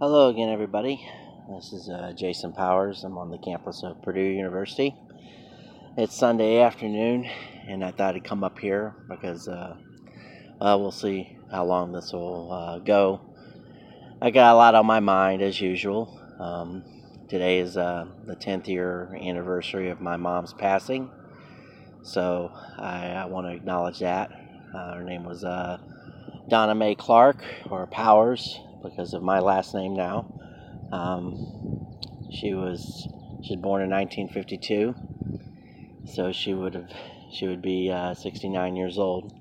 Hello again, everybody. This is uh, Jason Powers. I'm on the campus of Purdue University. It's Sunday afternoon, and I thought I'd come up here because uh, uh, we'll see how long this will uh, go. I got a lot on my mind, as usual. Um, today is uh, the 10th year anniversary of my mom's passing, so I, I want to acknowledge that. Uh, her name was Donna Mae Clark, or Powers because of my last name now. Um, she was born in 1952, so she would have she would be uh, 69 years old.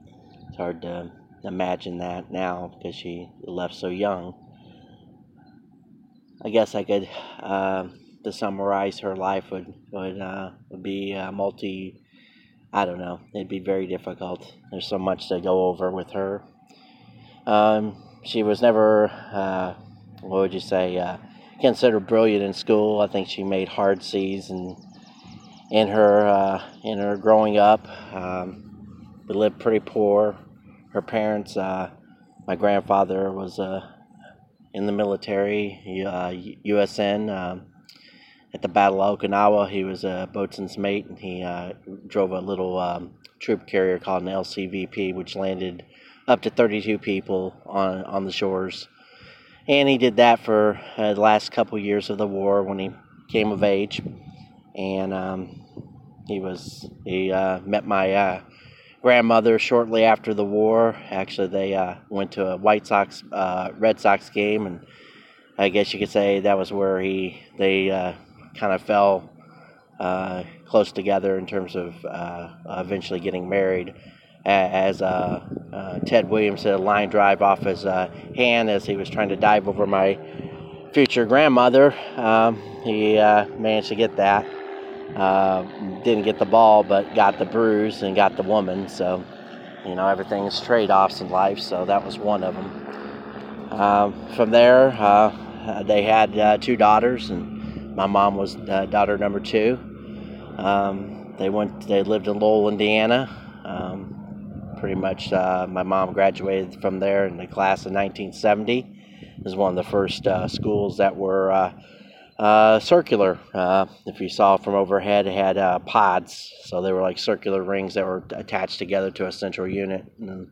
It's hard to imagine that now because she left so young. I guess I could uh, to summarize her life would would, uh, would be uh, multi. I don't know. It'd be very difficult. There's so much to go over with her. Um, she was never, uh, what would you say, uh, considered brilliant in school. I think she made hard C's and in her uh, in her growing up. Um, we lived pretty poor. Her parents, uh, my grandfather was uh, in the military, USN. Uh, um, at the Battle of Okinawa, he was a boatswain's mate, and he drove a little um, troop carrier called an LCVP, which landed up to 32 people on on the shores. And he did that for uh, the last couple years of the war when he came of age. And um, he was he uh, met my uh, grandmother shortly after the war. Actually, they uh, went to a White Sox uh, Red Sox game, and I guess you could say that was where he they uh, kind of fell close together in terms of eventually getting married as uh, uh, Ted Williams did a line drive off his uh, hand as he was trying to dive over my future grandmother. Um, he uh, managed to get that. Uh, didn't get the ball, but got the bruise and got the woman. So, you know, everything's trade offs in life. So that was one of them. Um, from there, they had two daughters, and my mom was daughter number two. Um, they went. They lived in Lowell, Indiana. Pretty much uh, my mom graduated from there in the class of 1970. It was one of the first uh, schools that were uh, uh circular. Uh, if you saw from overhead, it had pods, so they were like circular rings that were attached together to a central unit. And,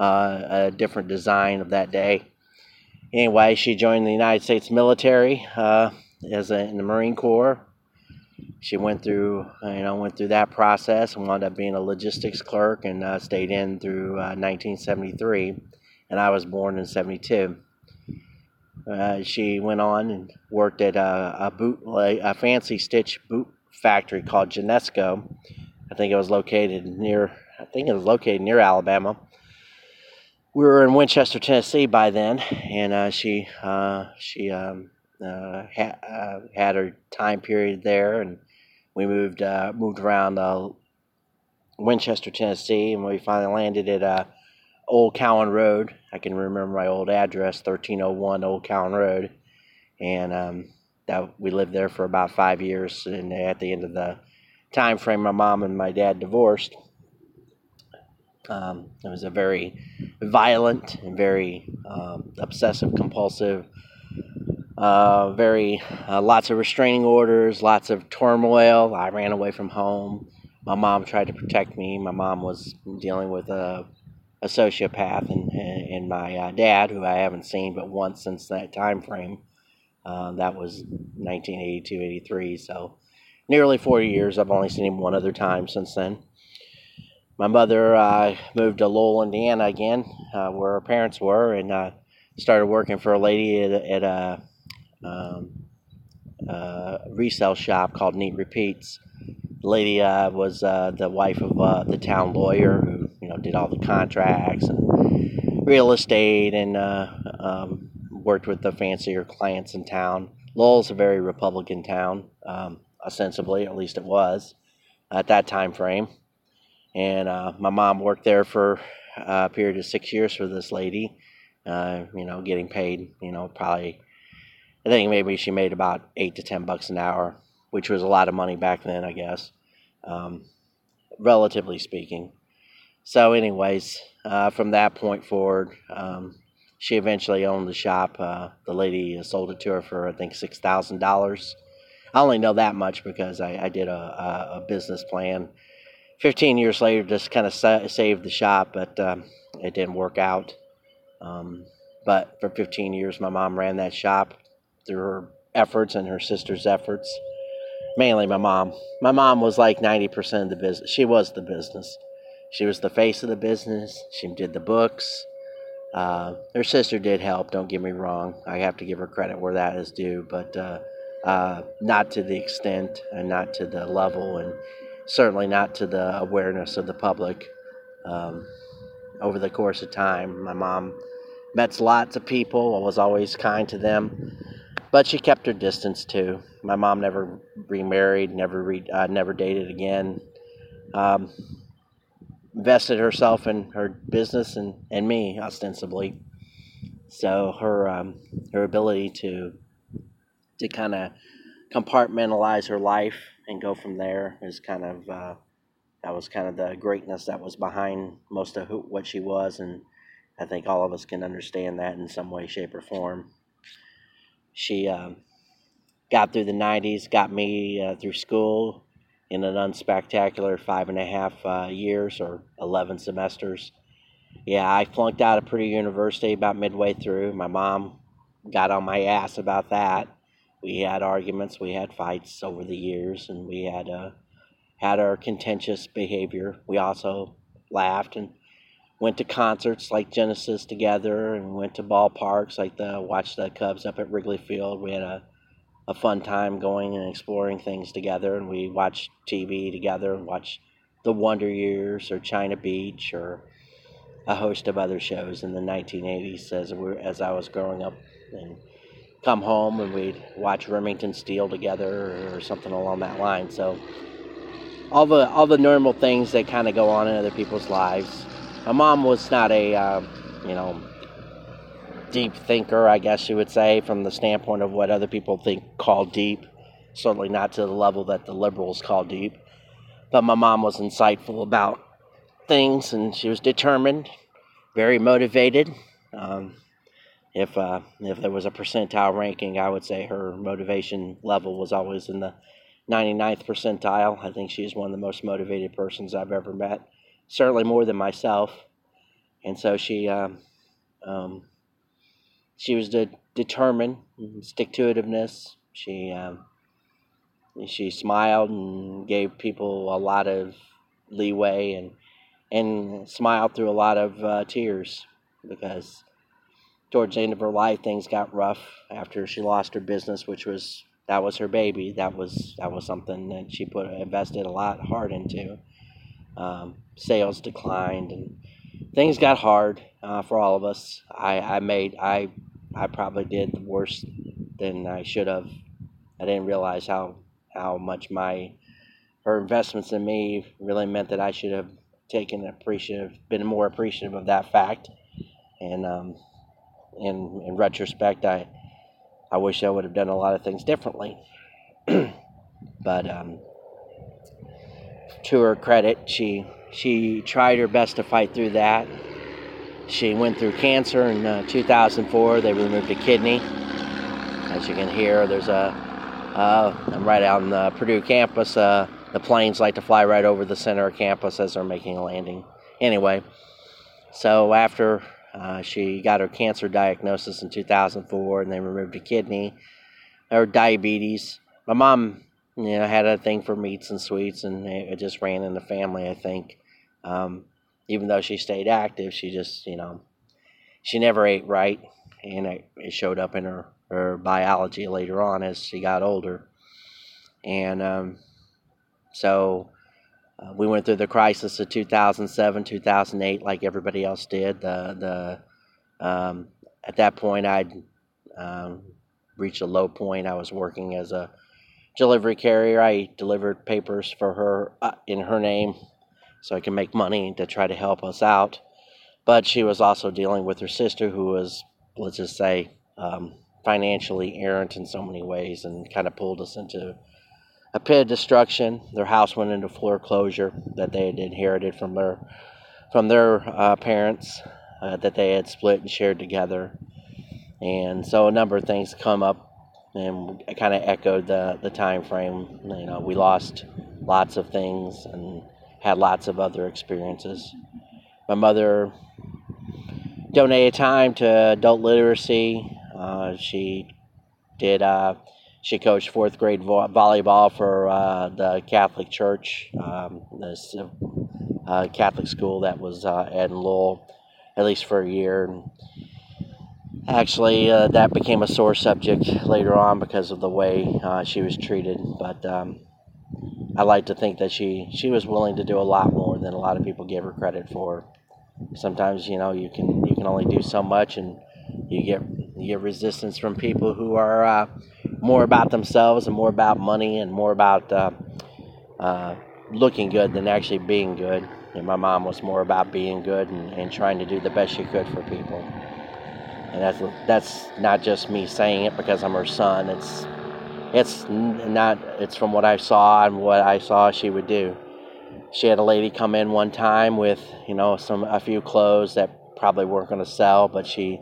a different design of that day. Anyway, she joined the United States military as a, in the Marine Corps she went through, you know, went through that process and wound up being a logistics clerk and uh, stayed in through uh, 1973. And I was born in 72. Uh, she went on and worked at a, a boot, a fancy stitch boot factory called Genesco. I think it was located near, I think it was located near Alabama. We were in Winchester, Tennessee by then, and uh, she uh, she um, uh, ha- uh, had her time period there, and we moved uh, moved around uh, Winchester, Tennessee, and we finally landed at uh, Old Cowan Road. I can remember my old address, 1301 Old Cowan Road, and um, that we lived there for about five years. And at the end of the time frame, my mom and my dad divorced. Um, it was a very violent and very um, obsessive compulsive uh, very uh, lots of restraining orders, lots of turmoil. I ran away from home. My mom tried to protect me. My mom was dealing with a, a sociopath, and and my uh, dad, who I haven't seen but once since that time frame. Uh, that was 1982, 83. So nearly 40 years. I've only seen him one other time since then. My mother uh, moved to Lowell, Indiana again, uh, where her parents were, and started working for a lady at, at a um, uh, resale shop called Neat Repeats. The lady uh, was uh, the wife of uh, the town lawyer who you know did all the contracts and real estate and uh, um, worked with the fancier clients in town. Lowell's a very Republican town, um, ostensibly, at least it was at that time frame. And uh, my mom worked there for a period of six years for this lady. you know, getting paid, you know, probably I think maybe she made about eight to ten bucks an hour, which was a lot of money back then, I guess, um, relatively speaking. So, anyways, uh, from that point forward, um, she eventually owned the shop. Uh, the lady sold it to her for I think six thousand dollars. I only know that much because I, I did a, a, a, business plan. Fifteen years later, just kind of sa- saved the shop, but um, it didn't work out. Um, but for 15 years, my mom ran that shop through her efforts and her sister's efforts. Mainly my mom. My mom was like 90% of the business. She was the business. She was the face of the business. She did the books. Uh, her sister did help, don't get me wrong. I have to give her credit where that is due, but uh, uh, not to the extent and not to the level, and certainly not to the awareness of the public. Um, over the course of time, my mom met lots of people. I was always kind to them, but she kept her distance too. My mom never remarried, never re, uh, never dated again. Um, invested herself in her business and, and me ostensibly. So her um, her ability to to kind of compartmentalize her life and go from there is kind of uh, that was kind of the greatness that was behind most of who, what she was, and I think all of us can understand that in some way, shape, or form. She um, got through the '90s, got me uh, through school, in an unspectacular five and a half uh, years or 11 semesters. Yeah, I flunked out of Purdue University about midway through. My mom got on my ass about that. We had arguments, we had fights over the years, and we had uh, had our contentious behavior. We also laughed and went to concerts like Genesis together, and went to ballparks like the watched the Cubs up at Wrigley Field. We had a a fun time going and exploring things together. And we watched TV together and watched The Wonder Years or China Beach or a host of other shows in the 1980s as, we, as I was growing up. And come home and we'd watch Remington Steele together or something along that line. So all the all the normal things that kind of go on in other people's lives. My mom was not a uh, you know deep thinker, I guess you would say, from the standpoint of what other people think call deep. Certainly not to the level that the liberals call deep. But my mom was insightful about things, and she was determined, very motivated. Um, if uh, if there was a percentile ranking, I would say her motivation level was always in the 99th percentile. I think she's one of the most motivated persons I've ever met, certainly more than myself. And so she um, um, she was de- determined, stick to itiveness. She um, she smiled and gave people a lot of leeway and and smiled through a lot of uh, tears because towards the end of her life things got rough after she lost her business, which was that was her baby. That was that was something that she put invested a lot hard into. Um, sales declined and things got hard uh, for all of us. I, I made I I probably did the worst than I should have. I didn't realize how how much my her investments in me really meant that I should have taken appreciative, been more appreciative of that fact. And um, in in retrospect, I I wish I would have done a lot of things differently. but um, to her credit, she she tried her best to fight through that she went through cancer in uh, 2004. They removed a kidney. As you can hear, there's a. Uh, I'm right out on the Purdue campus. Uh, the planes like to fly right over the center of campus as they're making a landing. Anyway, so after uh, she got her cancer diagnosis in 2004 and they removed a kidney, her diabetes. My mom, you know, had a thing for meats and sweets, and it just ran in the family. I think. Um, even though she stayed active, she just, you know, she never ate right, and it, it showed up in her, her biology later on as she got older. And um, so uh, we went through the crisis of 2007, 2008, like everybody else did. The the um, at that point, I'd um, reached a low point. I was working as a delivery carrier. I delivered papers for her uh, in her name so I can make money to try to help us out. But she was also dealing with her sister, who was, let's just say, um, financially errant in so many ways and kind of pulled us into a pit of destruction. Their house went into foreclosure that they had inherited from their from their uh, parents. uh, that they had split and shared together. And so a number of things come up and kind of echoed the, the time frame. You know, we lost lots of things and had lots of other experiences. My mother donated time to adult literacy. Uh, she did. Uh, she coached fourth grade vo- volleyball for uh, the Catholic Church, um, this uh, Catholic school that was uh, in Lowell, at least for a year. And actually, uh, that became a sore subject later on because of the way uh, she was treated. But um, I like to think that she she was willing to do a lot more than a lot of people give her credit for. Sometimes you know you can you can only do so much, and you get you get resistance from people who are uh, more about themselves and more about money and more about uh, uh, looking good than actually being good. And my mom was more about being good and, and trying to do the best she could for people. And that's that's not just me saying it because I'm her son. It's it's not. It's from what I saw and what I saw she would do. She had a lady come in one time with you know some a few clothes that probably weren't going to sell, but she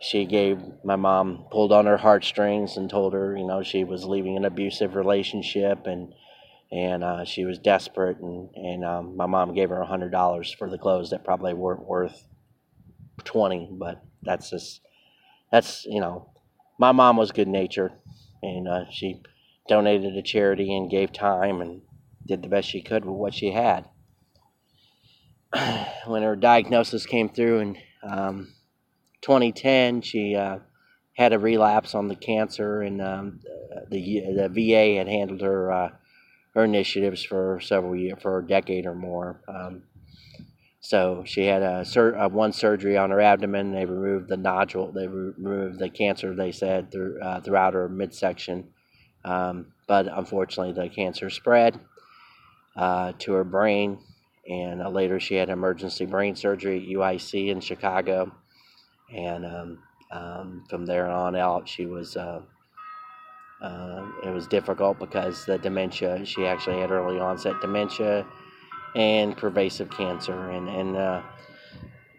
she gave my mom pulled on her heartstrings and told her you know she was leaving an abusive relationship and and uh, she was desperate and and um, my mom gave her a hundred dollars for the clothes that probably weren't worth twenty but that's just that's you know my mom was good natured and uh, she donated to charity and gave time and did the best she could with what she had when her diagnosis came through in um, 2010, she uh, had a relapse on the cancer, and um, the the VA had handled her uh, her initiatives for several years, for a decade or more. Um, so she had a, sur- a, one surgery on her abdomen. They removed the nodule. They re- removed the cancer. They said through, uh, throughout her midsection, um, but unfortunately the cancer spread uh, to her brain. And uh, later she had emergency brain surgery at UIC in Chicago and um, um, from there on out, she was. Uh, uh, it was difficult because the dementia. She actually had early onset dementia and pervasive cancer, and and uh,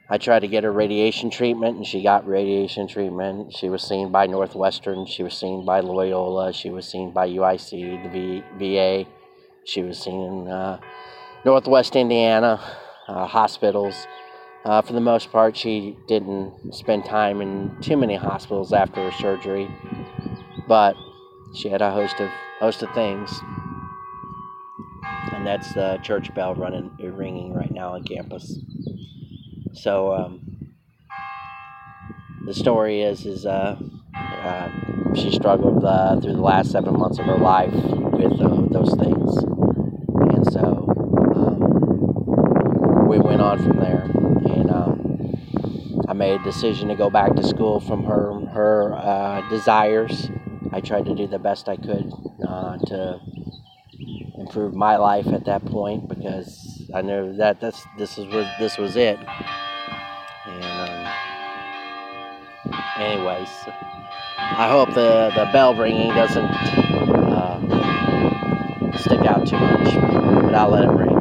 I tried to get her radiation treatment, and she got radiation treatment. She was seen by Northwestern. She was seen by Loyola. She was seen by UIC, the v, VA. She was seen in uh, Northwest Indiana uh, hospitals. Uh, for the most part, she didn't spend time in too many hospitals after her surgery, but she had a host of host of things, and that's the church bell running ringing right now on campus. So um, the story is is uh, uh, she struggled uh, through the last seven months of her life with uh, those things, and so um, we went on from there And um, I made a decision to go back to school from her her uh, desires. I tried to do the best I could uh, to improve my life at that point because I knew that this this was this was it. And um, anyways, I hope the the bell ringing doesn't uh, stick out too much, but I'll let it ring.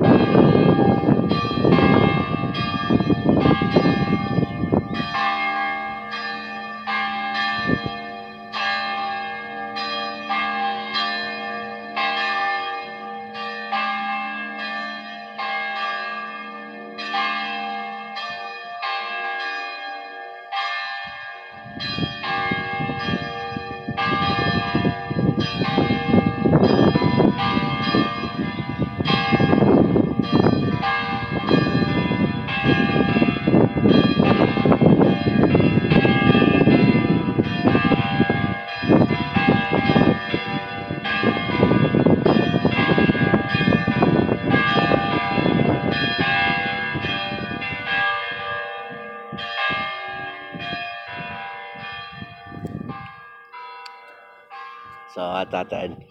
Thought that I'd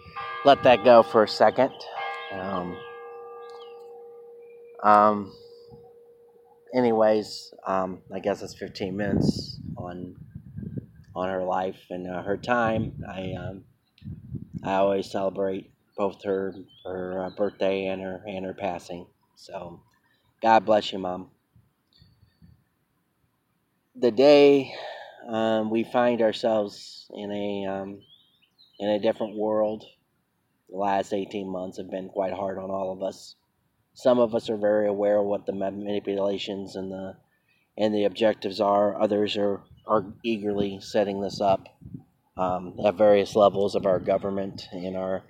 let that go for a second. Um, um, anyways, um, I guess it's 15 minutes on on her life and uh, her time. I um, I always celebrate both her her uh, birthday and her and her passing. So, God bless you, mom. the day um, we find ourselves in a um, in a different world, the last 18 months have been quite hard on all of us. Some of us are very aware of what the manipulations and the and the objectives are. Others are are eagerly setting this up um, at various levels of our government in our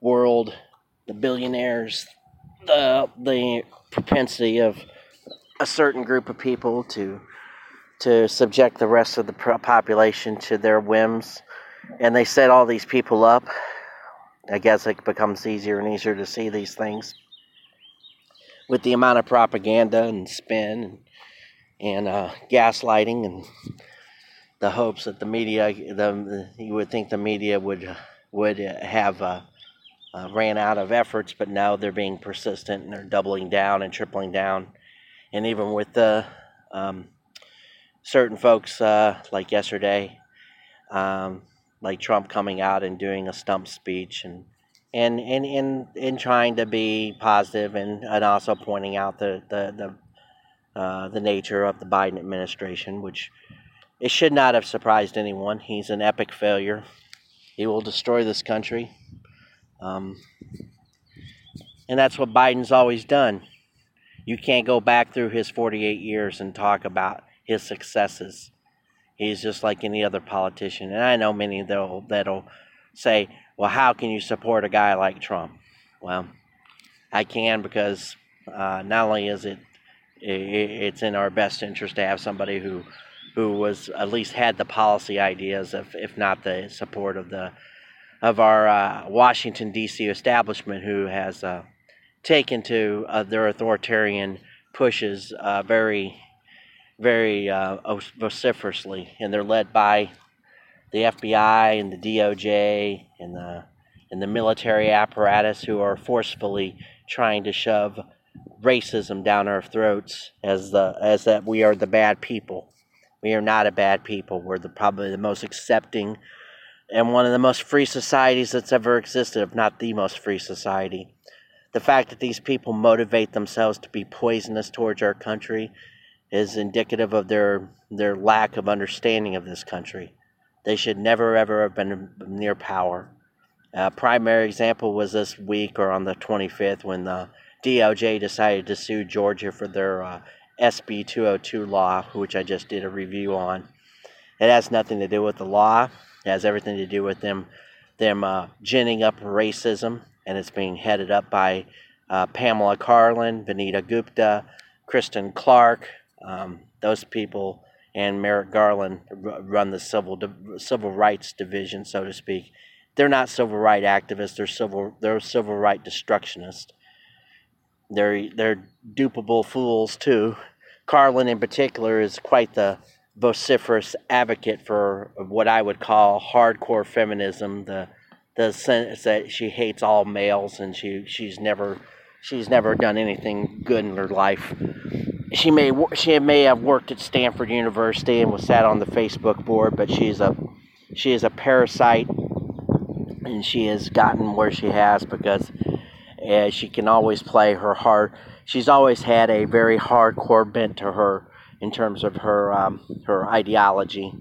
world. The billionaires, the the propensity of a certain group of people to to subject the rest of the population to their whims, and they set all these people up. I guess it becomes easier and easier to see these things with the amount of propaganda and spin and, and uh, gaslighting and the hopes that the media, the, you would think the media would would have uh, uh, ran out of efforts, but now they're being persistent and they're doubling down and tripling down, and even with the um, certain folks uh, like yesterday, um, like Trump coming out and doing a stump speech and and and in in trying to be positive and, and also pointing out the the the, uh, the nature of the Biden administration, which it should not have surprised anyone. He's an epic failure. He will destroy this country. Um, and that's what Biden's always done. You can't go back through his 48 years and talk about his successes. He's just like any other politician. And I know many that'll, that'll say, well, how can you support a guy like Trump? Well, I can because uh, not only is it, it, it's in our best interest to have somebody who who was at least had the policy ideas of if not the support of the of our uh, Washington D.C. establishment who has uh, taken to uh, their authoritarian pushes uh, very very uh, vociferously, and they're led by the FBI and the DOJ and the and the military apparatus who are forcefully trying to shove racism down our throats as the as that we are the bad people. We are not a bad people. We're the probably the most accepting and one of the most free societies that's ever existed, if not the most free society. The fact that these people motivate themselves to be poisonous towards our country is indicative of their their lack of understanding of this country. They should never ever have been near power. A primary example was this week or on the 25th when the DOJ decided to sue Georgia for their uh, SB 202 law, which I just did a review on. It has nothing to do with the law. It has everything to do with them them uh, ginning up racism, and it's being headed up by uh, Pamela Karlan, Vanita Gupta, Kristen Clarke, um, those people and Merrick Garland run the civil civil rights division, so to speak. They're not civil rights activists. They're civil they're civil rights destructionists. They're they're dupable fools too. Karlan in particular is quite the vociferous advocate for what I would call hardcore feminism. The the sense that she hates all males and she she's never she's never done anything good in her life she may she may have worked at Stanford University and was sat on the Facebook board, but she's a she is a parasite, and she has gotten where she has because uh, she can always play her hard. She's always had a very hardcore bent to her in terms of her um, her ideology,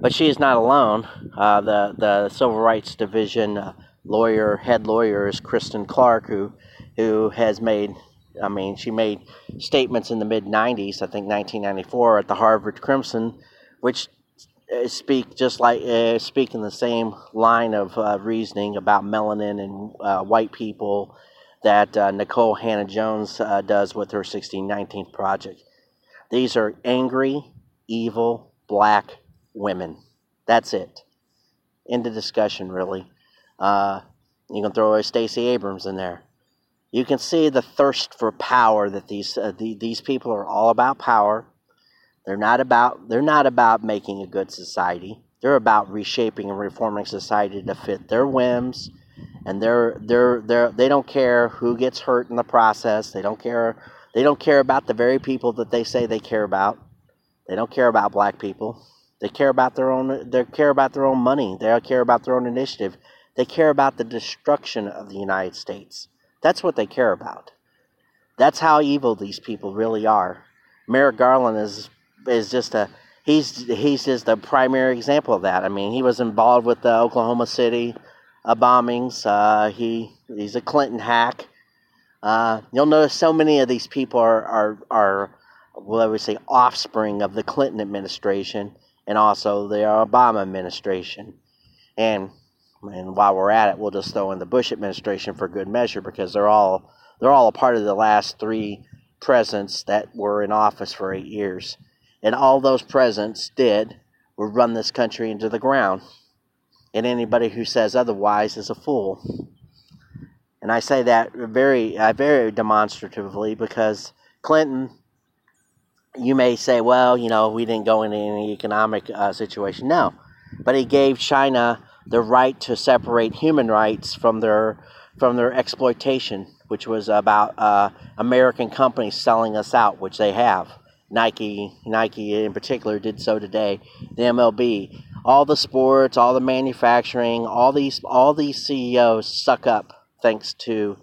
but she is not alone. Uh, the the Civil Rights Division uh, lawyer head lawyer is Kristen Clarke, who who has made I mean, she made statements in the mid 90s, I think 1994, at the Harvard Crimson, which uh, speak just like uh, speak in the same line of uh, reasoning about melanin and uh, white people that uh, Nikole Hannah-Jones uh, does with her 1619 project. These are angry, evil, black women. That's it. End of discussion, really. you can throw Stacey Abrams in there you can see the thirst for power that these uh, the, these people are all about power. They're not about they're not about making a good society. They're about reshaping and reforming society to fit their whims, and they're they're they're they don't care who gets hurt in the process. They don't care they don't care about the very people that they say they care about. They don't care about black people. They care about their own they care about their own money. They care about their own initiative. They care about the destruction of the United States. That's what they care about. That's how evil these people really are. Merrick Garland is is just a he's he's just the primary example of that. I mean, he was involved with the Oklahoma City uh, bombings. Uh, he he's a Clinton hack. Uh, you'll notice so many of these people are are are well, I would say offspring of the Clinton administration and also the Obama administration. And and while we're at it, we'll just throw in the Bush administration for good measure because they're all they're all a part of the last three presidents that were in office for eight years. And all those presidents did were run this country into the ground. And anybody who says otherwise is a fool. And I say that very, uh, very demonstratively because Clinton, you may say, well, you know, we didn't go into any economic uh, situation. No, but he gave China the right to separate human rights from their from their exploitation, which was about uh, American companies selling us out, which they have. Nike, Nike in particular, did so today. The MLB, all the sports, all the manufacturing, all these all these CEOs suck up thanks to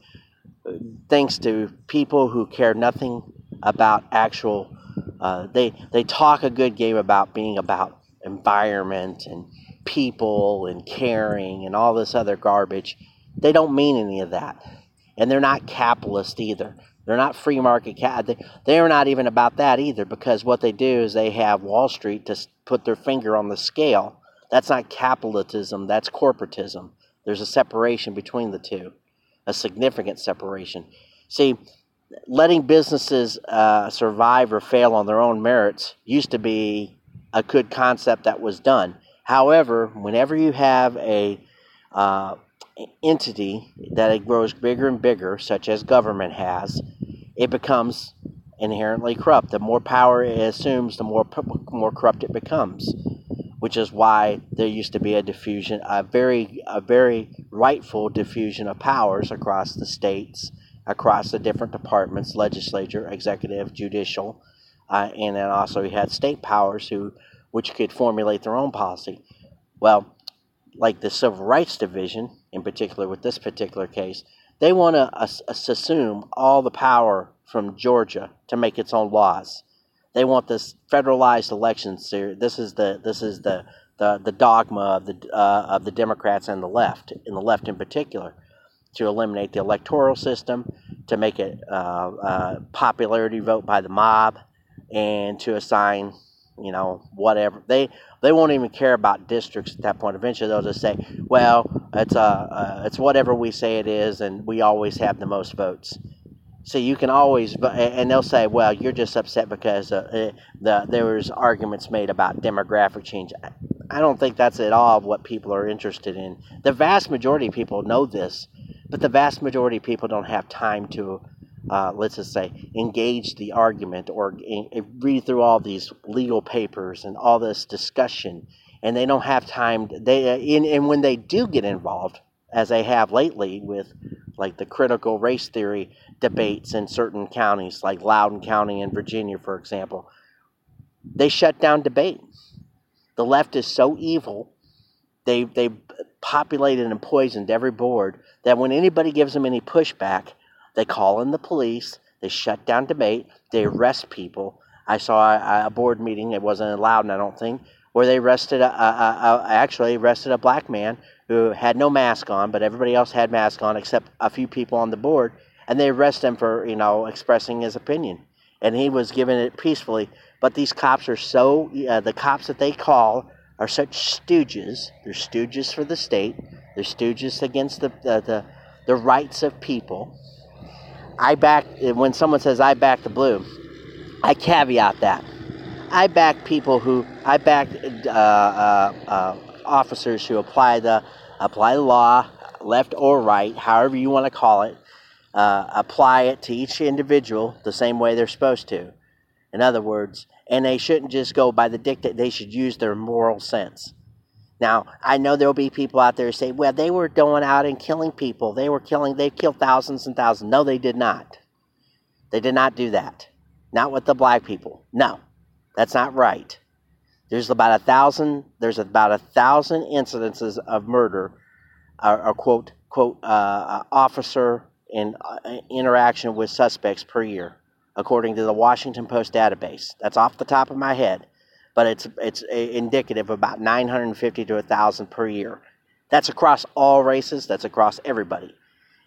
thanks to people who care nothing about actual. Uh, they they talk a good game about being about environment and people and caring and all this other garbage. They don't mean any of that. And they're not capitalist either. They're not free market cat. They're not even about that either because what they do is they have Wall Street to put their finger on the scale. That's not capitalism, that's corporatism. There's a separation between the two, a significant separation. See, letting businesses uh, survive or fail on their own merits used to be a good concept that was done. However, whenever you have a uh, entity that it grows bigger and bigger, such as government has, it becomes inherently corrupt. The more power it assumes, the more more corrupt it becomes. Which is why there used to be a diffusion, a very a very rightful diffusion of powers across the states, across the different departments, legislature, executive, judicial, uh, and then also you had state powers who which could formulate their own policy. Well, like the Civil Rights Division, in particular with this particular case, they want to assume all the power from Georgia to make its own laws. They want this federalized elections. This is the this is the the, the dogma of the uh, of the Democrats and the left, in the left in particular, to eliminate the electoral system, to make it uh, uh, popularity vote by the mob, and to assign you know, whatever. They they won't even care about districts at that point. Eventually, they'll just say, "Well, it's uh, uh it's whatever we say it is, and we always have the most votes." So you can always, and they'll say, "Well, you're just upset because uh, eh, the there was arguments made about demographic change." I don't think that's at all what people are interested in. The vast majority of people know this, but the vast majority of people don't have time to uh, let's just say, engage the argument or read through all these legal papers and all this discussion, and they don't have time. They uh, and when they do get involved, as they have lately with like the critical race theory debates in certain counties, like Loudoun County in Virginia, for example, they shut down debate. The left is so evil. They they populated and poisoned every board that when anybody gives them any pushback, they call in the police. They shut down debate. They arrest people. I saw a, a board meeting. It wasn't allowed, and I don't think, where they arrested a, a, a, actually arrested a black man who had no mask on, but everybody else had mask on except a few people on the board, and they arrested him for you know expressing his opinion, and he was given it peacefully. But these cops are so uh, the cops that they call are such stooges. They're stooges for the state. They're stooges against the the, the, the rights of people I back when someone says I back the blue, I caveat that. I back people who I back uh, uh, uh, officers who apply the apply the law, left or right, however you want to call it. Uh, apply it to each individual the same way they're supposed to. In other words, and they shouldn't just go by the dictate. They should use their moral sense. Now, I know there'll be people out there who say, well, they were going out and killing people. They were killing, they killed thousands and thousands. No, they did not. They did not do that. Not with the black people. No, that's not right. There's about a thousand, there's about a thousand incidences of murder, or, or quote, quote, uh, uh officer in uh, interaction with suspects per year, according to the Washington Post database. That's off the top of my head. But it's it's eh, indicative of about 950 to 1,000 per year. That's across all races. That's across everybody,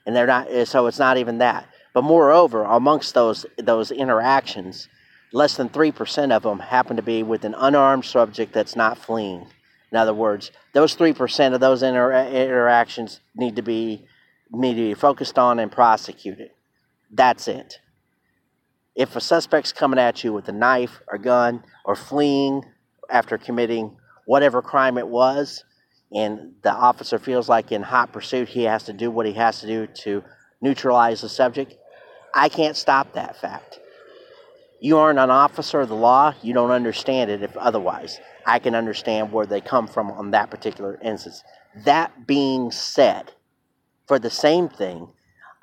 and they're not. Eh, so it's not even that. But moreover, amongst those those interactions, less than three percent of them happen to be with an unarmed subject that's not fleeing. In other words, those three percent of those inter- eh, interactions need to be need to be focused on and prosecuted. That's it. If a suspect's coming at you with a knife or gun or fleeing after committing whatever crime it was, and the officer feels like in hot pursuit he has to do what he has to do to neutralize the subject, I can't stop that fact. You aren't an officer of the law, you don't understand it if otherwise. I can understand where they come from on that particular instance. That being said, for the same thing,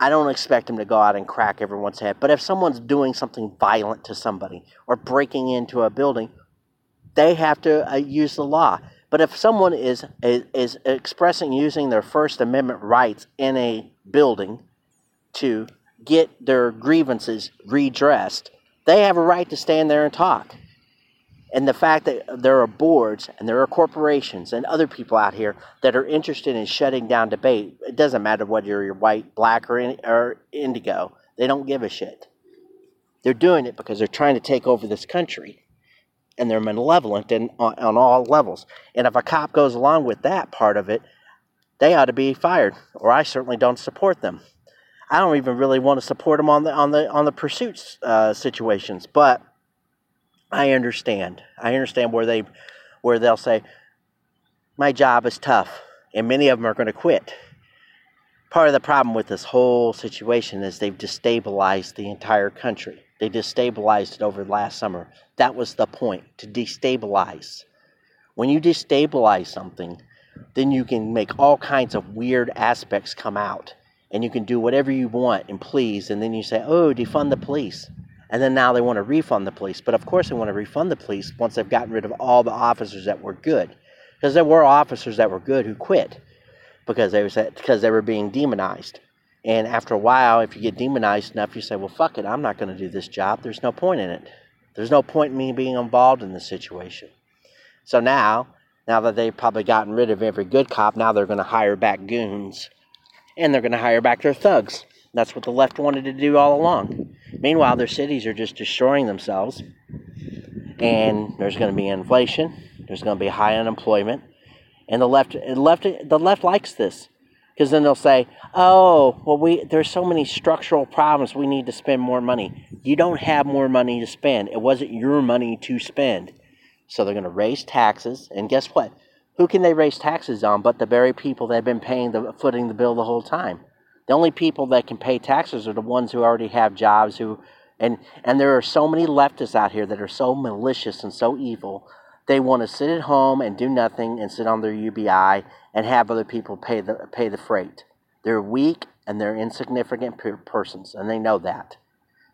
I don't expect them to go out and crack everyone's head. But if someone's doing something violent to somebody or breaking into a building, they have to uh, use the law. But if someone is, is, is expressing using their First Amendment rights in a building to get their grievances redressed, they have a right to stand there and talk. And the fact that there are boards and there are corporations and other people out here that are interested in shutting down debate, it doesn't matter whether you're white, black, or, in, or indigo, they don't give a shit. They're doing it because they're trying to take over this country. And they're malevolent on, on all levels. And if a cop goes along with that part of it, they ought to be fired, or I certainly don't support them. I don't even really want to support them on the on the on the pursuits uh, situations, but I understand. I understand where they where they'll say, My job is tough, and many of them are going to quit. Part of the problem with this whole situation is they've destabilized the entire country. They destabilized it over last summer. That was the point, to destabilize. When you destabilize something, then you can make all kinds of weird aspects come out. And you can do whatever you want and please, and then you say, oh, defund the police and then now they want to refund the police. But of course, they want to refund the police once they've gotten rid of all the officers that were good, because there were officers that were good who quit because they was because they were being demonized. And after a while, if you get demonized enough, you say, "Well, fuck it, I'm not going to do this job. There's no point in it. There's no point in me being involved in this situation." So now, now that they've probably gotten rid of every good cop, now they're going to hire back goons, and they're going to hire back their thugs. That's what the left wanted to do all along. Meanwhile, their cities are just destroying themselves, and there's going to be inflation. There's going to be high unemployment, and the left, the left, the left likes this because then they'll say, "Oh, well, we there's so many structural problems. We need to spend more money." You don't have more money to spend. It wasn't your money to spend, so they're going to raise taxes. And guess what? Who can they raise taxes on but the very people that have been paying the footing the bill the whole time? The only people that can pay taxes are the ones who already have jobs who and and there are so many leftists out here that are so malicious and so evil. They want to sit at home and do nothing and sit on their UBI and have other people pay the pay the freight. They're weak and they're insignificant per- persons and they know that.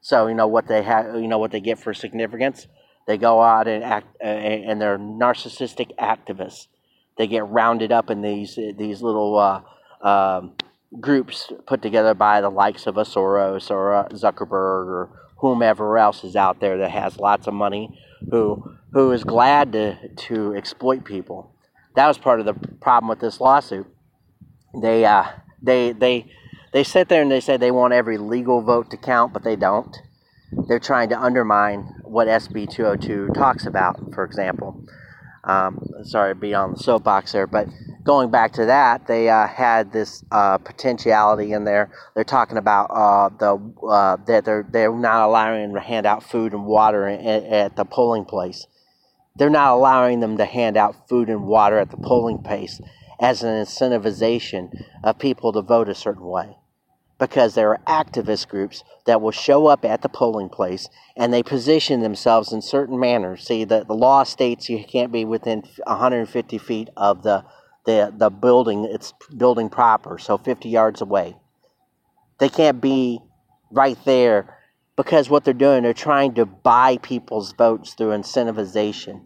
So, you know what they have you know what they get for significance? They go out and act uh, and they're narcissistic activists. They get rounded up in these these little uh, um, groups put together by the likes of a Soros or a Zuckerberg or whomever else is out there that has lots of money who who is glad to to exploit people. That was part of the problem with this lawsuit. They uh, they they they sit there and they say they want every legal vote to count, but they don't. They're trying to undermine what SB 202 talks about, for example. Um, sorry be on the soapbox there, but going back to that, they uh, had this uh, potentiality in there. They're talking about uh, the uh, that they're they're not allowing them to hand out food and water at, at, the polling place. They're not allowing them to hand out food and water at the polling place as an incentivization of people to vote a certain way. Because there are activist groups that will show up at the polling place and they position themselves in certain manners. See, the, the law states you can't be within 150 feet of the the the building it's building proper, so 50 yards away. They can't be right there because what they're doing, they're trying to buy people's votes through incentivization.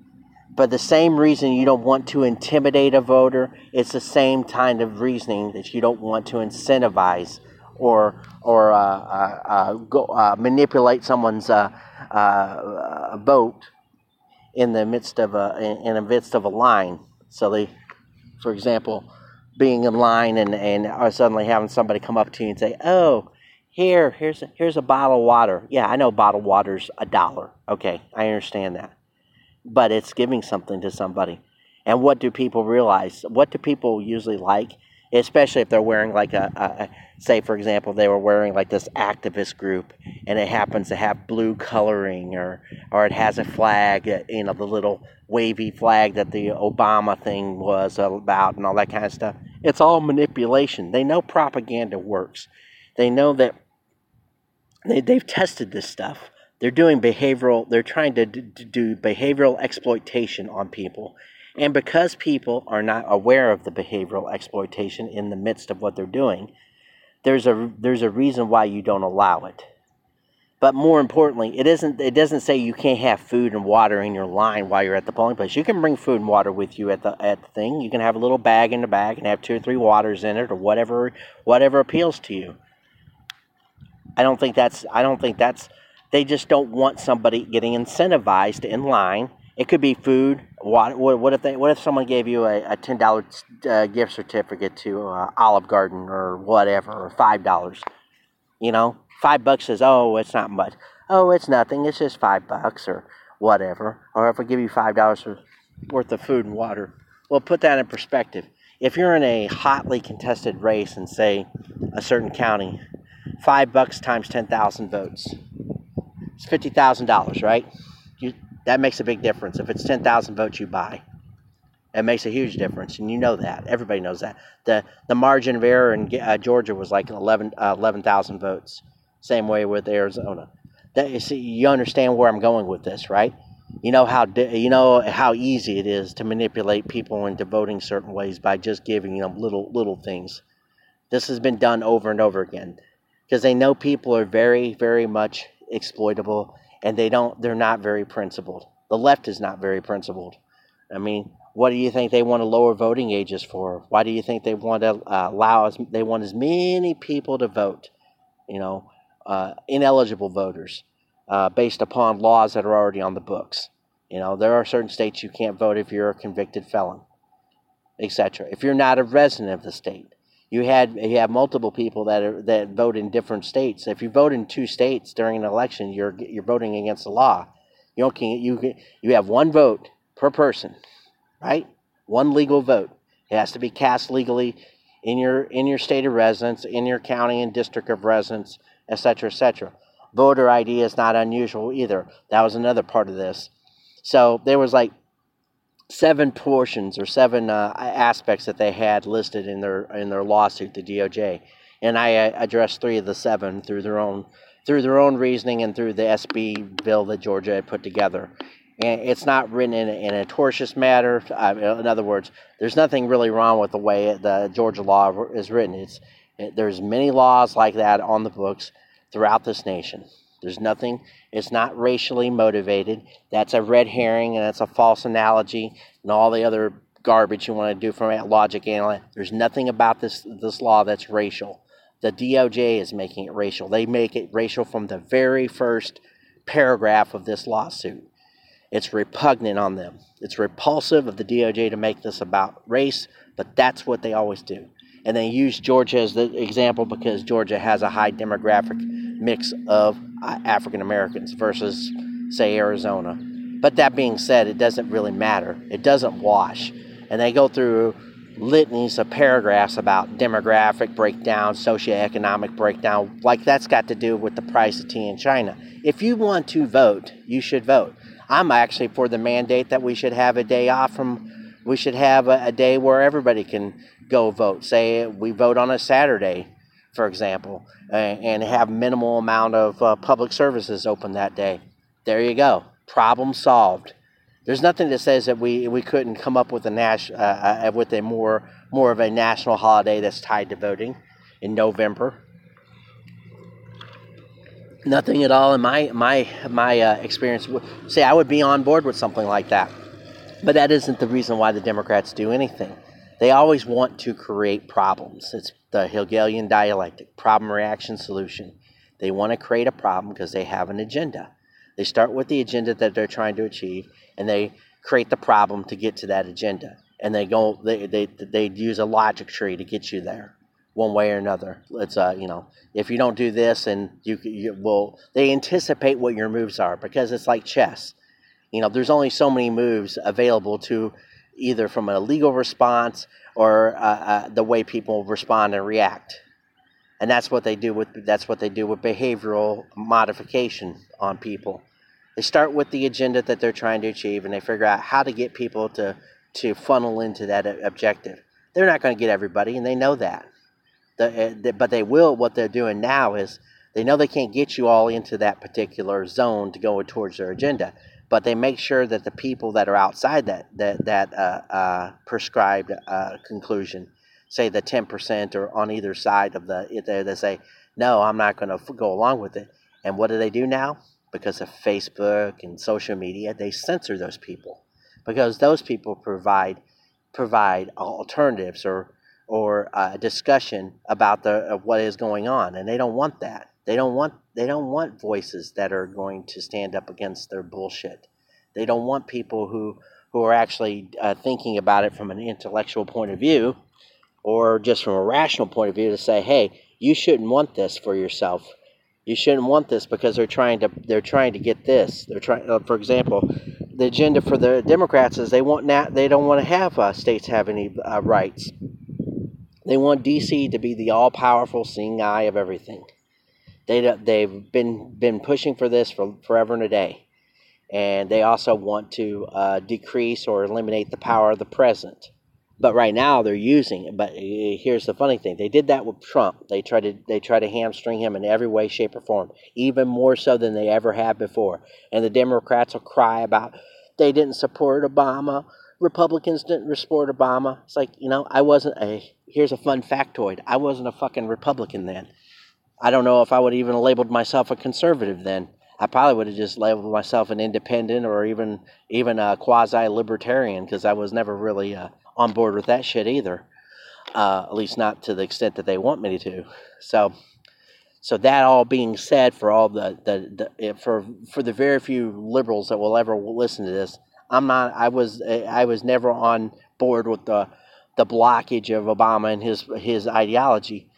But the same reason you don't want to intimidate a voter, it's the same kind of reasoning that you don't want to incentivize or or uh, uh, uh, go, uh, manipulate someone's uh, vote in the midst of a in, in the midst of a line. So they, for example, being in line and and or suddenly having somebody come up to you and say, "Oh, here, here's a, here's a bottle of water." Yeah, I know bottled water's a dollar. Okay, I understand that, but it's giving something to somebody. And what do people realize? What do people usually like? Especially if they're wearing like a, a, say, for example, they were wearing like this activist group, and it happens to have blue coloring, or or it has a flag, uh, you know, the little wavy flag that the Obama thing was about, and all that kind of stuff. It's all manipulation. They know propaganda works. They know that they, they've tested this stuff. They're doing behavioral. They're trying to do behavioral exploitation on people and because people are not aware of the behavioral exploitation in the midst of what they're doing, there's a there's a reason why you don't allow it. But more importantly, it isn't it doesn't say you can't have food and water in your line while you're at the polling place. You can bring food and water with you at the at the thing. You can have a little bag in the bag and have two or three waters in it or whatever whatever appeals to you. I don't think that's I don't think that's they just don't want somebody getting incentivized in line it could be food. What, what if they? What if someone gave you a, a ten dollar uh, gift certificate to uh, Olive Garden or whatever, or five dollars? You know, five bucks says, oh, it's not much. Oh, it's nothing. It's just five bucks or whatever. Or if I give you five dollars worth of food and water, well, put that in perspective. If you're in a hotly contested race in, say, a certain county, five bucks times ten thousand votes, it's fifty thousand dollars, right? That makes a big difference. If it's 10,000 votes you buy, it makes a huge difference, and you know that. Everybody knows that. The the margin of error in uh, Georgia was like 11 uh, 11,000 votes. Same way with Arizona. That, you see, you understand where I'm going with this, right? You know how you know how easy it is to manipulate people into voting certain ways by just giving them little little things. This has been done over and over again because they know people are very very much exploitable and they don't they're not very principled. The left is not very principled. I mean, what do you think they want to lower voting ages for? Why do you think they want to uh, allow as they want as many people to vote? You know, uh, ineligible voters uh, based upon laws that are already on the books. You know, there are certain states you can't vote if you're a convicted felon, etc. If you're not a resident of the state, you had you have multiple people that are, that vote in different states. If you vote in two states during an election, you're you're voting against the law. You don't you you have one vote per person, right? One legal vote. It has to be cast legally in your in your state of residence, in your county and district of residence, etc., etc. Voter ID is not unusual either. That was another part of this. So there was like seven portions or seven uh, aspects that they had listed in their in their lawsuit, the DOJ, and I uh, addressed three of the seven through their own through their own reasoning and through the SB bill that Georgia had put together. And it's not written in, in a tortious matter. Uh, in other words, there's nothing really wrong with the way the Georgia law is written. It's it, there's many laws like that on the books throughout this nation. There's nothing, it's not racially motivated. That's a red herring and that's a false analogy and all the other garbage you want to do from logic analysis. There's nothing about this, this law that's racial. The DOJ is making it racial. They make it racial from the very first paragraph of this lawsuit. It's repugnant on them. It's repulsive of the DOJ to make this about race, but that's what they always do. And they use Georgia as the example because Georgia has a high demographic mix of Uh, African Americans versus, say, Arizona. But that being said, it doesn't really matter. It doesn't wash. And they go through litanies of paragraphs about demographic breakdown, socioeconomic breakdown, like that's got to do with the price of tea in China. If you want to vote, you should vote. I'm actually for the mandate that we should have a day off from, we should have a, a day where everybody can go vote. Say we vote on a Saturday for example, and have minimal amount of uh, public services open that day. There you go. Problem solved. There's nothing that says that we, we couldn't come up with a nas- uh, uh, with a more more of a national holiday that's tied to voting in November. Nothing at all in my my my uh, experience. Say I would be on board with something like that, but that isn't the reason why the Democrats do anything. They always want to create problems. It's the Hegelian dialectic problem, reaction, solution. They want to create a problem because they have an agenda. They start with the agenda that they're trying to achieve, and they create the problem to get to that agenda. And they go, they, they, they use a logic tree to get you there one way or another. It's uh, you know, if you don't do this, and you, you will, they anticipate what your moves are because it's like chess. You know, there's only so many moves available to either from a legal response or uh, uh, the way people respond and react. And that's what they do with that's what they do with behavioral modification on people. They start with the agenda that they're trying to achieve, and they figure out how to get people to to funnel into that objective. They're not going to get everybody, and they know that. The, uh, the, but they will. What they're doing now is they know they can't get you all into that particular zone to go towards their agenda, but they make sure that the people that are outside that that that uh, uh, prescribed uh, conclusion, say the ten percent or on either side of the, they, they say, no, I'm not going to go along with it. And what do they do now? Because of Facebook and social media, they censor those people because those people provide provide alternatives or or a discussion about the what is going on, and they don't want that. They don't want they don't want voices that are going to stand up against their bullshit. They don't want people who who are actually uh, thinking about it from an intellectual point of view, or just from a rational point of view to say, "Hey, you shouldn't want this for yourself. You shouldn't want this because they're trying to they're trying to get this. They're trying, uh, for example, the agenda for the Democrats is they want not they don't want to have uh, states have any uh, rights. They want DC to be the all powerful seeing eye of everything. They they've been been pushing for this for forever and a day, and they also want to uh, decrease or eliminate the power of the president. But right now they're using it. But here's the funny thing: they did that with Trump. They tried to they tried to hamstring him in every way, shape, or form, even more so than they ever have before. And the Democrats will cry about they didn't support Obama. Republicans didn't support Obama. It's like you know, I wasn't a. Here's a fun factoid: I wasn't a fucking Republican then. I don't know if I would even labeled myself a conservative then. I probably would have just labeled myself an independent or even even a quasi libertarian because I was never really. Uh, on board with that shit either. Uh, at least not to the extent that they want me to. So, so that all being said, for all the, the, the for for the very few liberals that will ever listen to this, I'm not. I was I was never on board with the the blockage of Obama and his his ideology.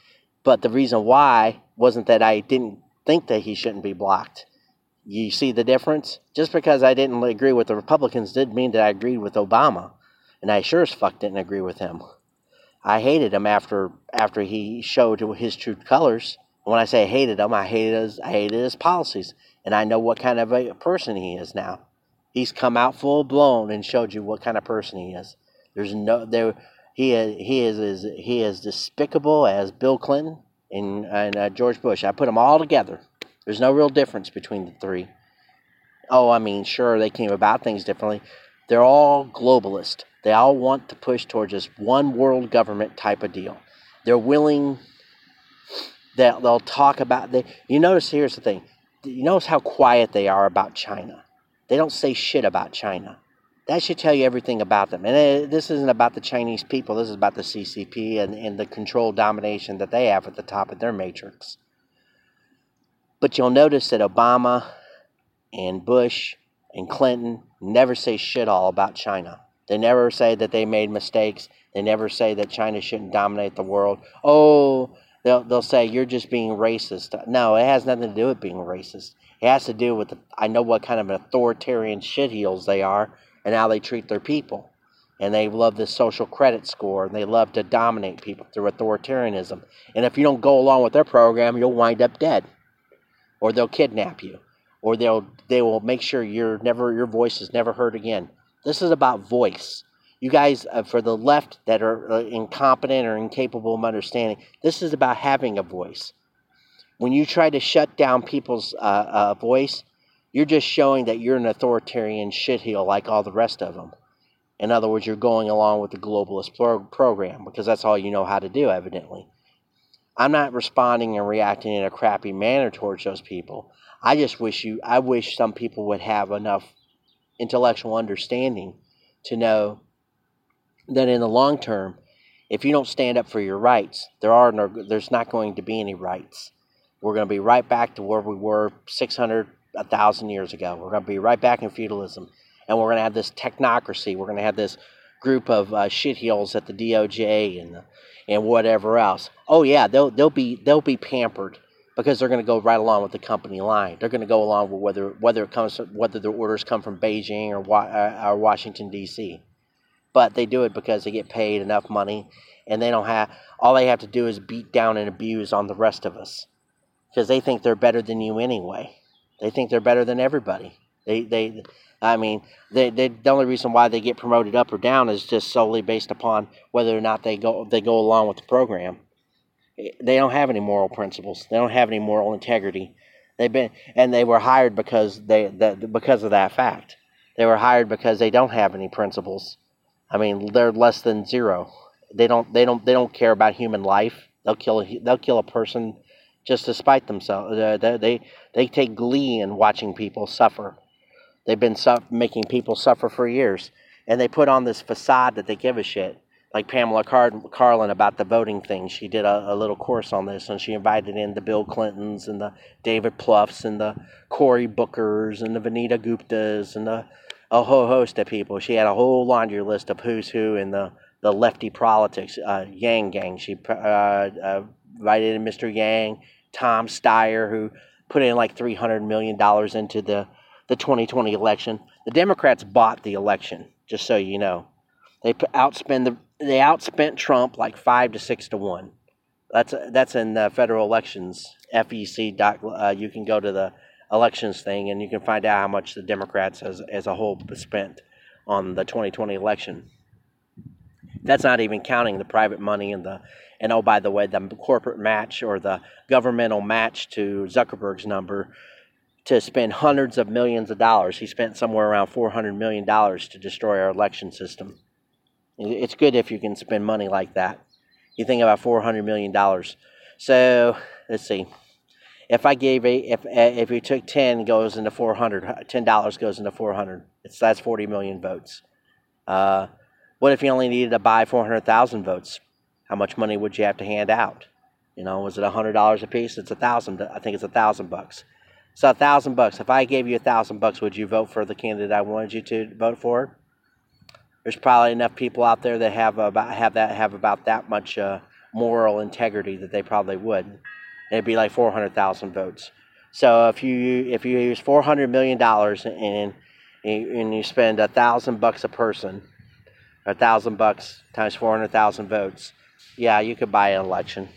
But the reason why wasn't that I didn't think that he shouldn't be blocked. You see the difference? Just because I didn't agree with the Republicans didn't mean that I agreed with Obama and I sure as fuck didn't agree with him. I hated him after after he showed his true colors. When I say hated him, I hated his I hated his policies, and I know what kind of a person he is now. He's come out full blown and showed you what kind of person he is. There's no there. He is he is, is he is despicable as Bill Clinton and and uh, George Bush. I put them all together. There's no real difference between the three. Oh, I mean, sure they came about things differently. They're all globalist. They all want to push towards this one world government type of deal. They're willing that they'll talk about the you notice here's the thing. You notice how quiet they are about China. They don't say shit about China. That should tell you everything about them. And uh, this isn't about the Chinese people. This is about the CCP and, and the control domination that they have at the top of their matrix. But you'll notice that Obama and Bush and Clinton never say shit all about China. They never say that they made mistakes. They never say that China shouldn't dominate the world. Oh, they'll, they'll say you're just being racist. No, it has nothing to do with being racist. It has to do with the, I know what kind of authoritarian shitheels they are and how they treat their people. And they love the social credit score and they love to dominate people through authoritarianism. And if you don't go along with their program, you'll wind up dead. Or they'll kidnap you. Or they'll they will make sure your never your voice is never heard again. This is about voice. You guys, uh, for the left that are uh, incompetent or incapable of understanding, this is about having a voice. When you try to shut down people's uh, uh voice, you're just showing that you're an authoritarian shitheel like all the rest of them. In other words, you're going along with the globalist pro- program because that's all you know how to do, evidently. I'm not responding and reacting in a crappy manner towards those people. I just wish you, I wish some people would have enough intellectual understanding to know that in the long term, if you don't stand up for your rights, there are no, there's not going to be any rights. We're going to be right back to where we were 600, a thousand years ago. We're going to be right back in feudalism, and we're going to have this technocracy. We're going to have this group of uh, shitheels at the DOJ and and whatever else. Oh yeah, they'll they'll be they'll be pampered because they're going to go right along with the company line. They're going to go along with whether whether it comes whether the orders come from Beijing or, uh, or Washington D.C. But they do it because they get paid enough money, and they don't have all they have to do is beat down and abuse on the rest of us because they think they're better than you anyway. They think they're better than everybody. They they I mean, they, they, the only reason why they get promoted up or down is just solely based upon whether or not they go they go along with the program eh, they don't have any moral principles. They don't have any moral integrity. They've been and they were hired because they that because of that fact. They were hired because they don't have any principles. I mean, they're less than zero. They don't they don't they don't care about human life. They'll kill a, they'll kill a person just to spite themselves. They, they they take glee in watching people suffer. They've been su- making people suffer for years, and they put on this facade that they give a shit like Pamela Car- Karlan about the voting thing. She did a, a, little course on this, and she invited in the Bill Clintons and the David Plouffes and the Cory Bookers and the Vanita Guptas and the, a whole host of people. She had a whole laundry list of who's who in the, the lefty politics. Uh, Yang Gang. She uh, invited in Mr. Yang, Tom Steyer, who put in like $300 million into the, the 2020 election. The Democrats bought the election, just so you know. They outspend the they outspent Trump like five to six to one. That's that's in the federal elections. FEC. Uh, you can go to the elections thing and you can find out how much the Democrats as as a whole spent on the 2020 election. That's not even counting the private money and the and oh by the way the corporate match or the governmental match to Zuckerberg's number to spend hundreds of millions of dollars. He spent somewhere around 400 million dollars to destroy our election system. It's good if you can spend money like that. You think about four hundred million dollars. So let's see. If I gave a if if you took ten goes into four hundred, ten dollars goes into four hundred. It's that's forty million votes. Uh, what if you only needed to buy four hundred thousand votes? How much money would you have to hand out? You know, was it a hundred dollars a piece? It's a thousand. I think it's a thousand bucks. So a thousand bucks. If I gave you a thousand bucks, would you vote for the candidate I wanted you to vote for? there's probably enough people out there that have about have that have about that much uh, moral integrity that they probably would. It'd be like four hundred thousand votes. So if you if you use four hundred million dollars and and you spend a thousand bucks a person, a thousand bucks times four hundred thousand votes, yeah, you could buy an election,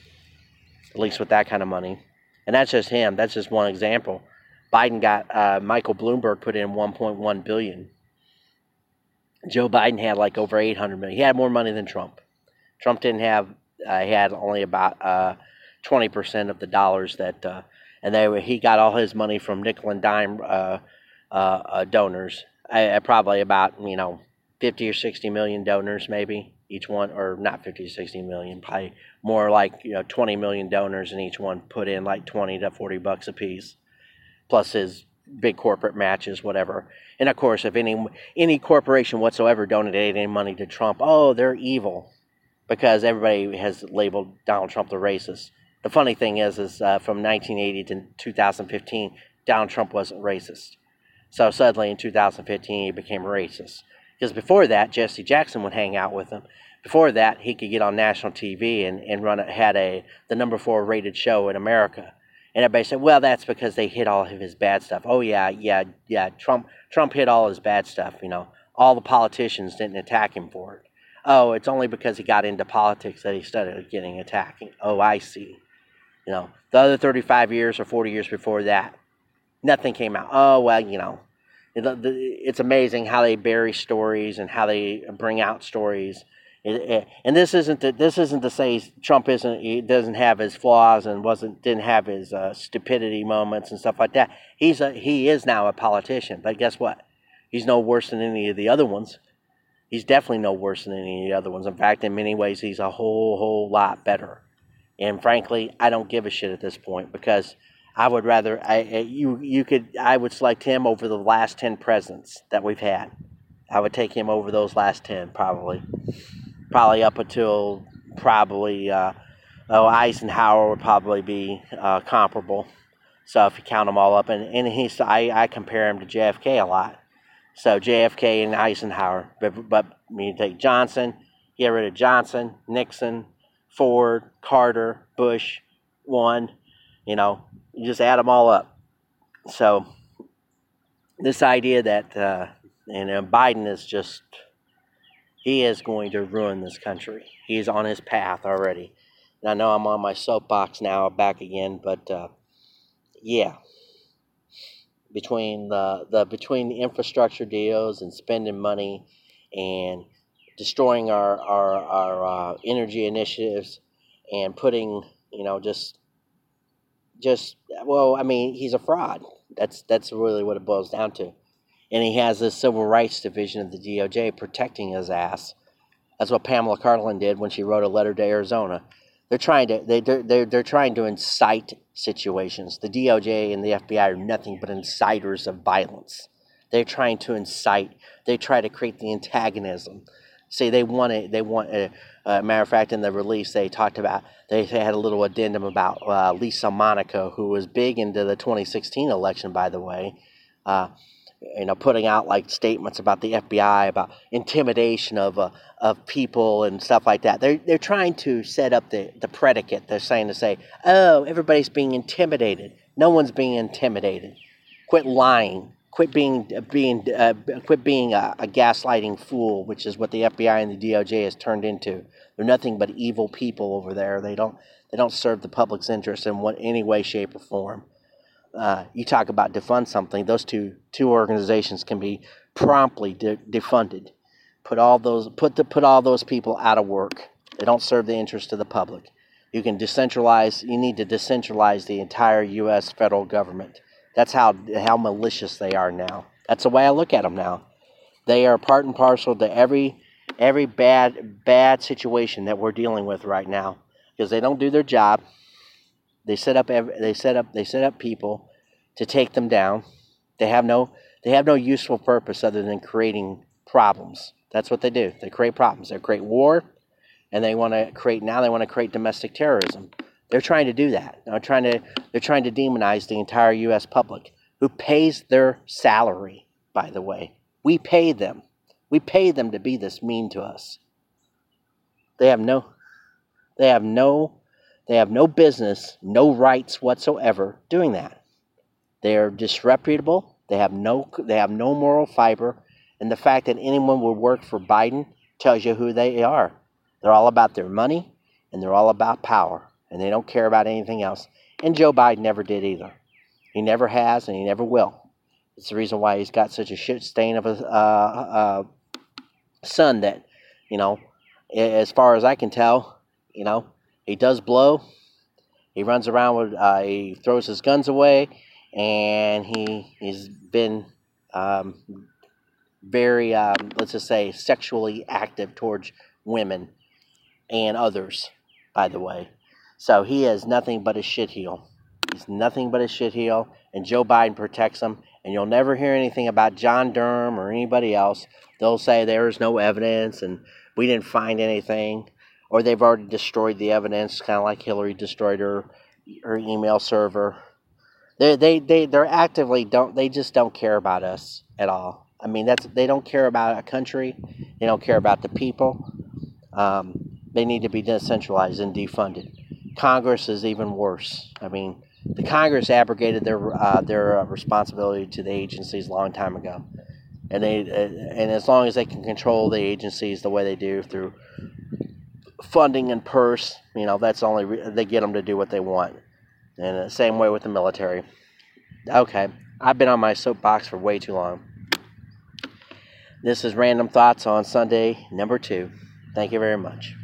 at least with that kind of money. And that's just him. That's just one example. Biden got uh, Michael Bloomberg put in 1.1 billion Joe Biden had like over 800 million. He had more money than Trump. Trump didn't have. Uh, he had only about uh, 20% of the dollars that, uh, and they he got all his money from nickel and dime uh, uh, donors. probably about you know 50 or 60 million donors, maybe each one, or not 50 to 60 million, probably more like you know 20 million donors, and each one put in like 20 to 40 bucks a piece, plus his big corporate matches, whatever. And of course, if any any corporation whatsoever donated any money to Trump, oh, they're evil, because everybody has labeled Donald Trump the racist. The funny thing is, is uh, from 1980 to 2015, Donald Trump wasn't racist. So suddenly in 2015, he became racist. Because before that, Jesse Jackson would hang out with him. Before that, he could get on national TV and, and run a, had a the number four rated show in America and everybody said, well, that's because they hit all of his bad stuff. Oh yeah, yeah, yeah. Trump Trump hit all his bad stuff. You know, all the politicians didn't attack him for it. Oh, it's only because he got into politics that he started getting attacking. Oh, I see. You know, the other 35 years or 40 years before that, nothing came out. Oh well, you know, it's amazing how they bury stories and how they bring out stories and this isn't to, this isn't to say Trump isn't he doesn't have his flaws and wasn't didn't have his uh, stupidity moments and stuff like that. He's a, he is now a politician, but guess what? He's no worse than any of the other ones. He's definitely no worse than any of the other ones. In fact, in many ways, he's a whole whole lot better. And frankly, I don't give a shit at this point because I would rather I you you could I would select him over the last ten presidents that we've had. I would take him over those last ten probably probably up until probably uh, oh Eisenhower would probably be uh, comparable So if you count them all up, and, and he's I, I compare him to JFK a lot. So JFK and Eisenhower, but, but you take Johnson, get rid of Johnson, Nixon, Ford, Carter, Bush, one, you know, you just add them all up. So this idea that uh, and uh, Biden is just he is going to ruin this country. He's on his path already. And I know I'm on my soapbox now, back again, but uh, yeah, between the, the between the infrastructure deals and spending money and destroying our our, our uh, energy initiatives and putting you know just just well, I mean, he's a fraud. That's that's really what it boils down to. And he has this civil rights division of the DOJ protecting his ass. That's what Pamela Karlan did when she wrote a letter to Arizona. They're trying to they they're, they're, they're trying to incite situations. The DOJ and the FBI are nothing but inciters of violence. They're trying to incite. They try to create the antagonism. See, they want it. They want. A, uh, matter of fact, in the release, they talked about. They, they had a little addendum about uh, Lisa Monaco, who was big into the 2016 election, by the way. Uh, you know, putting out like statements about the FBI, about intimidation of uh, of people and stuff like that. They're they're trying to set up the the predicate. They're saying to say, oh, everybody's being intimidated. No one's being intimidated. Quit lying. Quit being being uh, quit being a, a gaslighting fool, which is what the FBI and the DOJ has turned into. They're nothing but evil people over there. They don't they don't serve the public's interest in what, any way, shape, or form. Uh, you talk about defund something; those two two organizations can be promptly de- defunded. Put all those put the, put all those people out of work. They don't serve the interest of the public. You can decentralize. You need to decentralize the entire U.S. federal government. That's how how malicious they are now. That's the way I look at them now. They are part and parcel to every every bad bad situation that we're dealing with right now because they don't do their job. They set up every, they set up they set up people to take them down. They have no they have no useful purpose other than creating problems. That's what they do. They create problems. They create war, and they want to create now. They want to create domestic terrorism. They're trying to do that. They're trying to they're trying to demonize the entire U.S. public who pays their salary. By the way, we pay them. We pay them to be this mean to us. They have no they have no they have no business, no rights whatsoever doing that. They are disreputable. They have no they have no moral fiber, and the fact that anyone would work for Biden tells you who they are. They're all about their money and they're all about power and they don't care about anything else. And Joe Biden never did either. He never has, and he never will. It's the reason why he's got such a shit stain of a uh, uh, son that, you know, as far as I can tell, you know, he does blow. He runs around with, uh, he throws his guns away, and he he's been um, very, um, let's just say, sexually active towards women and others, by the way. So he is nothing but a shitheel. He's nothing but a shitheel, and Joe Biden protects him. And you'll never hear anything about John Durham or anybody else. They'll say there is no evidence and we didn't find anything, or they've already destroyed the evidence, kind of like Hillary destroyed her her email server. They they they they're actively don't they just don't care about us at all. I mean that's they don't care about a country. They don't care about the people. Um, they need to be decentralized and defunded. Congress is even worse. I mean, the Congress abrogated their uh, their uh, responsibility to the agencies a long time ago, and they uh, and as long as they can control the agencies the way they do through funding and purse, you know, that's only re- they get them to do what they want. And the same way with the military. Okay, I've been on my soapbox for way too long. This is Random Thoughts on Sunday, number two. Thank you very much.